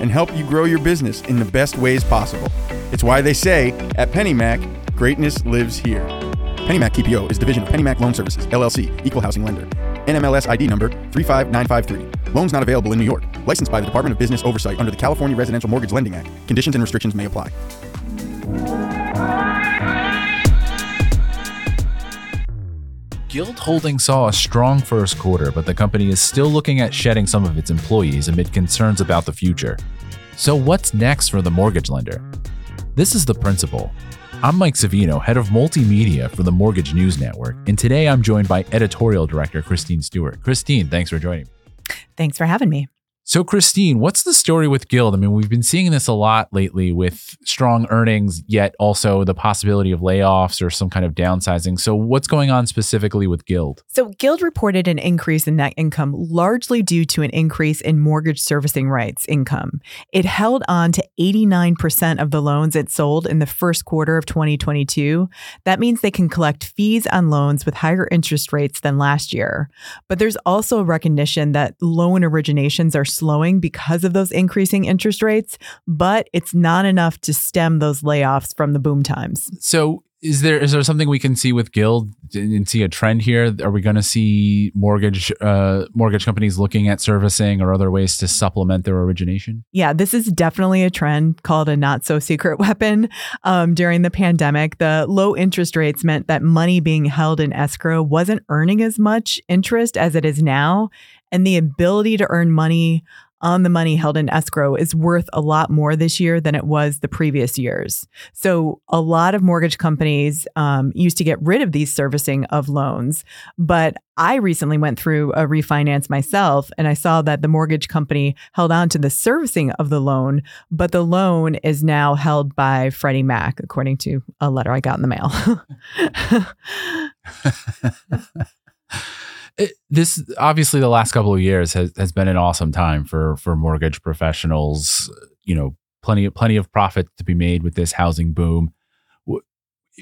and help you grow your business in the best ways possible. It's why they say at PennyMac, greatness lives here. PennyMac TPO is division of PennyMac Loan Services, LLC, equal housing lender. NMLS ID number 35953. Loans not available in New York. Licensed by the Department of Business Oversight under the California Residential Mortgage Lending Act. Conditions and restrictions may apply. Guild Holdings saw a strong first quarter, but the company is still looking at shedding some of its employees amid concerns about the future. So, what's next for the mortgage lender? This is The Principal. I'm Mike Savino, head of multimedia for the Mortgage News Network, and today I'm joined by editorial director Christine Stewart. Christine, thanks for joining me. Thanks for having me. So, Christine, what's the story with Guild? I mean, we've been seeing this a lot lately with strong earnings, yet also the possibility of layoffs or some kind of downsizing. So, what's going on specifically with Guild? So, Guild reported an increase in net income largely due to an increase in mortgage servicing rights income. It held on to 89% of the loans it sold in the first quarter of 2022. That means they can collect fees on loans with higher interest rates than last year. But there's also a recognition that loan originations are slowing because of those increasing interest rates, but it's not enough to stem those layoffs from the boom times. So, is there is there something we can see with Guild and see a trend here? Are we going to see mortgage uh, mortgage companies looking at servicing or other ways to supplement their origination? Yeah, this is definitely a trend called a not so secret weapon. Um, during the pandemic, the low interest rates meant that money being held in escrow wasn't earning as much interest as it is now, and the ability to earn money on the money held in escrow is worth a lot more this year than it was the previous years. So, a lot of mortgage companies um, used to get rid of these servicing of loans. But I recently went through a refinance myself and I saw that the mortgage company held on to the servicing of the loan, but the loan is now held by Freddie Mac, according to a letter I got in the mail. it, this obviously the last couple of years has, has been an awesome time for for mortgage professionals. You know, plenty of plenty of profit to be made with this housing boom.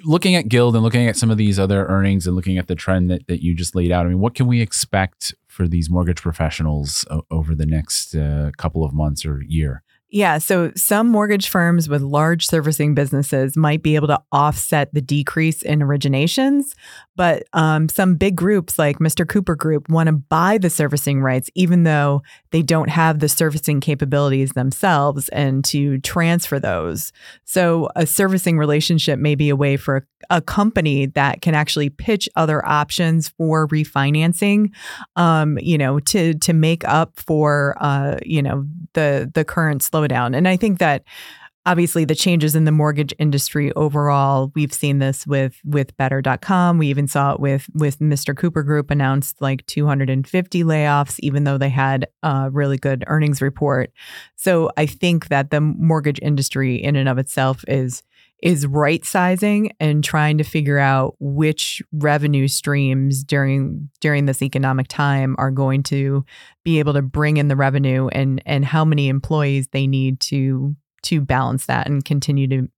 looking at Guild and looking at some of these other earnings and looking at the trend that, that you just laid out, I mean, what can we expect for these mortgage professionals over the next uh, couple of months or year? Yeah. So some mortgage firms with large servicing businesses might be able to offset the decrease in originations, but um, some big groups like Mr. Cooper Group want to buy the servicing rights, even though they don't have the servicing capabilities themselves and to transfer those. So a servicing relationship may be a way for a company that can actually pitch other options for refinancing, um, you know, to to make up for uh, you know the the current slowdown. And I think that obviously the changes in the mortgage industry overall we've seen this with with better.com we even saw it with with mr cooper group announced like 250 layoffs even though they had a really good earnings report so i think that the mortgage industry in and of itself is is right sizing and trying to figure out which revenue streams during during this economic time are going to be able to bring in the revenue and and how many employees they need to to balance that and continue to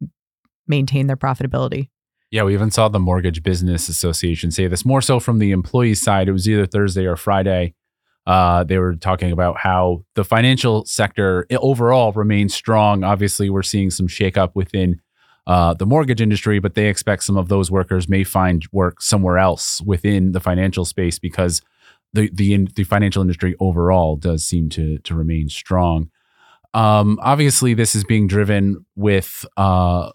maintain their profitability. Yeah, we even saw the Mortgage Business Association say this more so from the employee side. It was either Thursday or Friday. Uh, they were talking about how the financial sector overall remains strong. Obviously, we're seeing some shakeup within uh, the mortgage industry, but they expect some of those workers may find work somewhere else within the financial space because the the the financial industry overall does seem to to remain strong. Um, obviously, this is being driven with uh,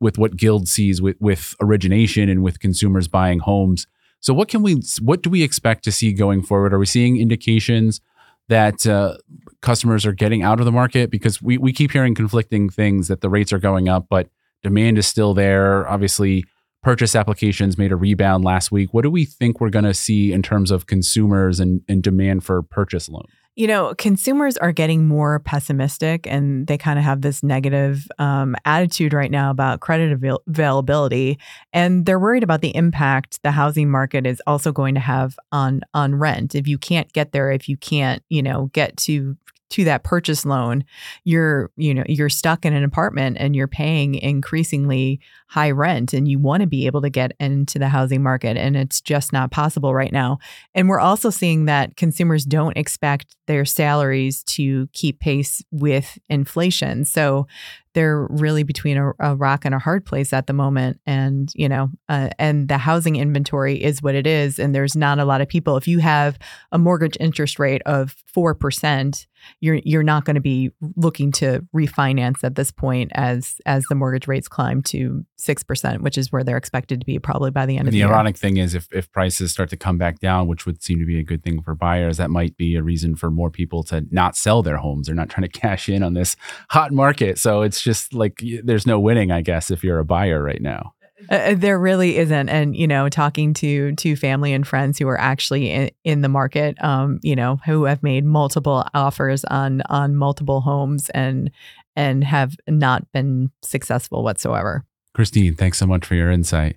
with what Guild sees with with origination and with consumers buying homes. So, what can we what do we expect to see going forward? Are we seeing indications that uh, customers are getting out of the market? Because we we keep hearing conflicting things that the rates are going up, but demand is still there. Obviously, purchase applications made a rebound last week. What do we think we're going to see in terms of consumers and, and demand for purchase loans? You know, consumers are getting more pessimistic and they kind of have this negative um, attitude right now about credit avail- availability. And they're worried about the impact the housing market is also going to have on on rent. If you can't get there, if you can't, you know, get to to that purchase loan you're you know you're stuck in an apartment and you're paying increasingly high rent and you want to be able to get into the housing market and it's just not possible right now. And we're also seeing that consumers don't expect their salaries to keep pace with inflation. So they're really between a, a, rock and a hard place at the moment and you know uh, and the housing inventory is what it is and there's not a lot of people if you have a mortgage interest rate of 4% you're you're not going to be looking to refinance at this point as as the mortgage rates climb to 6% which is where they're expected to be probably by the end of the, year. the ironic year. thing is if if prices start to come back down which would seem to be a good thing for buyers that might be a reason for more people to not sell their homes they're not trying to cash in on this hot market so it's just like there's no winning, I guess, if you're a buyer right now. Uh, uh, there really isn't, and you know, talking to to family and friends who are actually in, in the market, um, you know, who have made multiple offers on on multiple homes and and have not been successful whatsoever. Christine, thanks so much for your insight.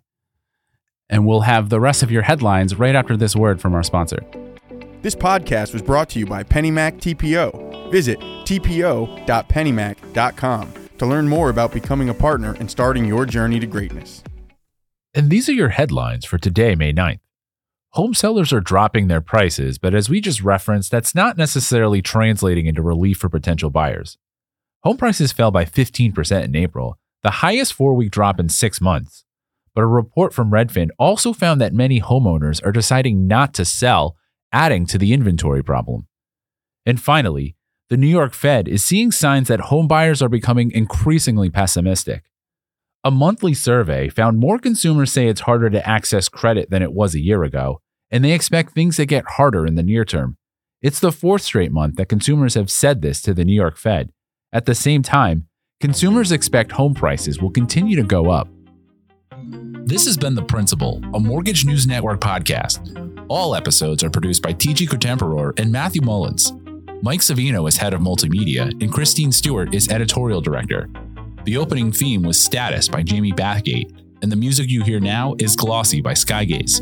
And we'll have the rest of your headlines right after this word from our sponsor. This podcast was brought to you by PennyMac TPO. Visit tpo.pennymac.com to learn more about becoming a partner and starting your journey to greatness. And these are your headlines for today, May 9th. Home sellers are dropping their prices, but as we just referenced, that's not necessarily translating into relief for potential buyers. Home prices fell by 15% in April, the highest four week drop in six months. But a report from Redfin also found that many homeowners are deciding not to sell adding to the inventory problem. And finally, the New York Fed is seeing signs that homebuyers are becoming increasingly pessimistic. A monthly survey found more consumers say it's harder to access credit than it was a year ago, and they expect things to get harder in the near term. It's the fourth straight month that consumers have said this to the New York Fed. At the same time, consumers expect home prices will continue to go up. This has been The Principal, a Mortgage News Network podcast. All episodes are produced by TG Cotemporor and Matthew Mullins. Mike Savino is head of multimedia, and Christine Stewart is editorial director. The opening theme was Status by Jamie Bathgate, and the music you hear now is Glossy by Skygaze.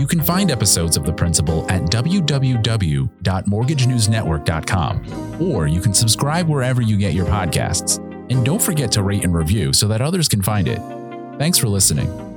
You can find episodes of The Principal at www.mortgagenewsnetwork.com, or you can subscribe wherever you get your podcasts. And don't forget to rate and review so that others can find it. Thanks for listening.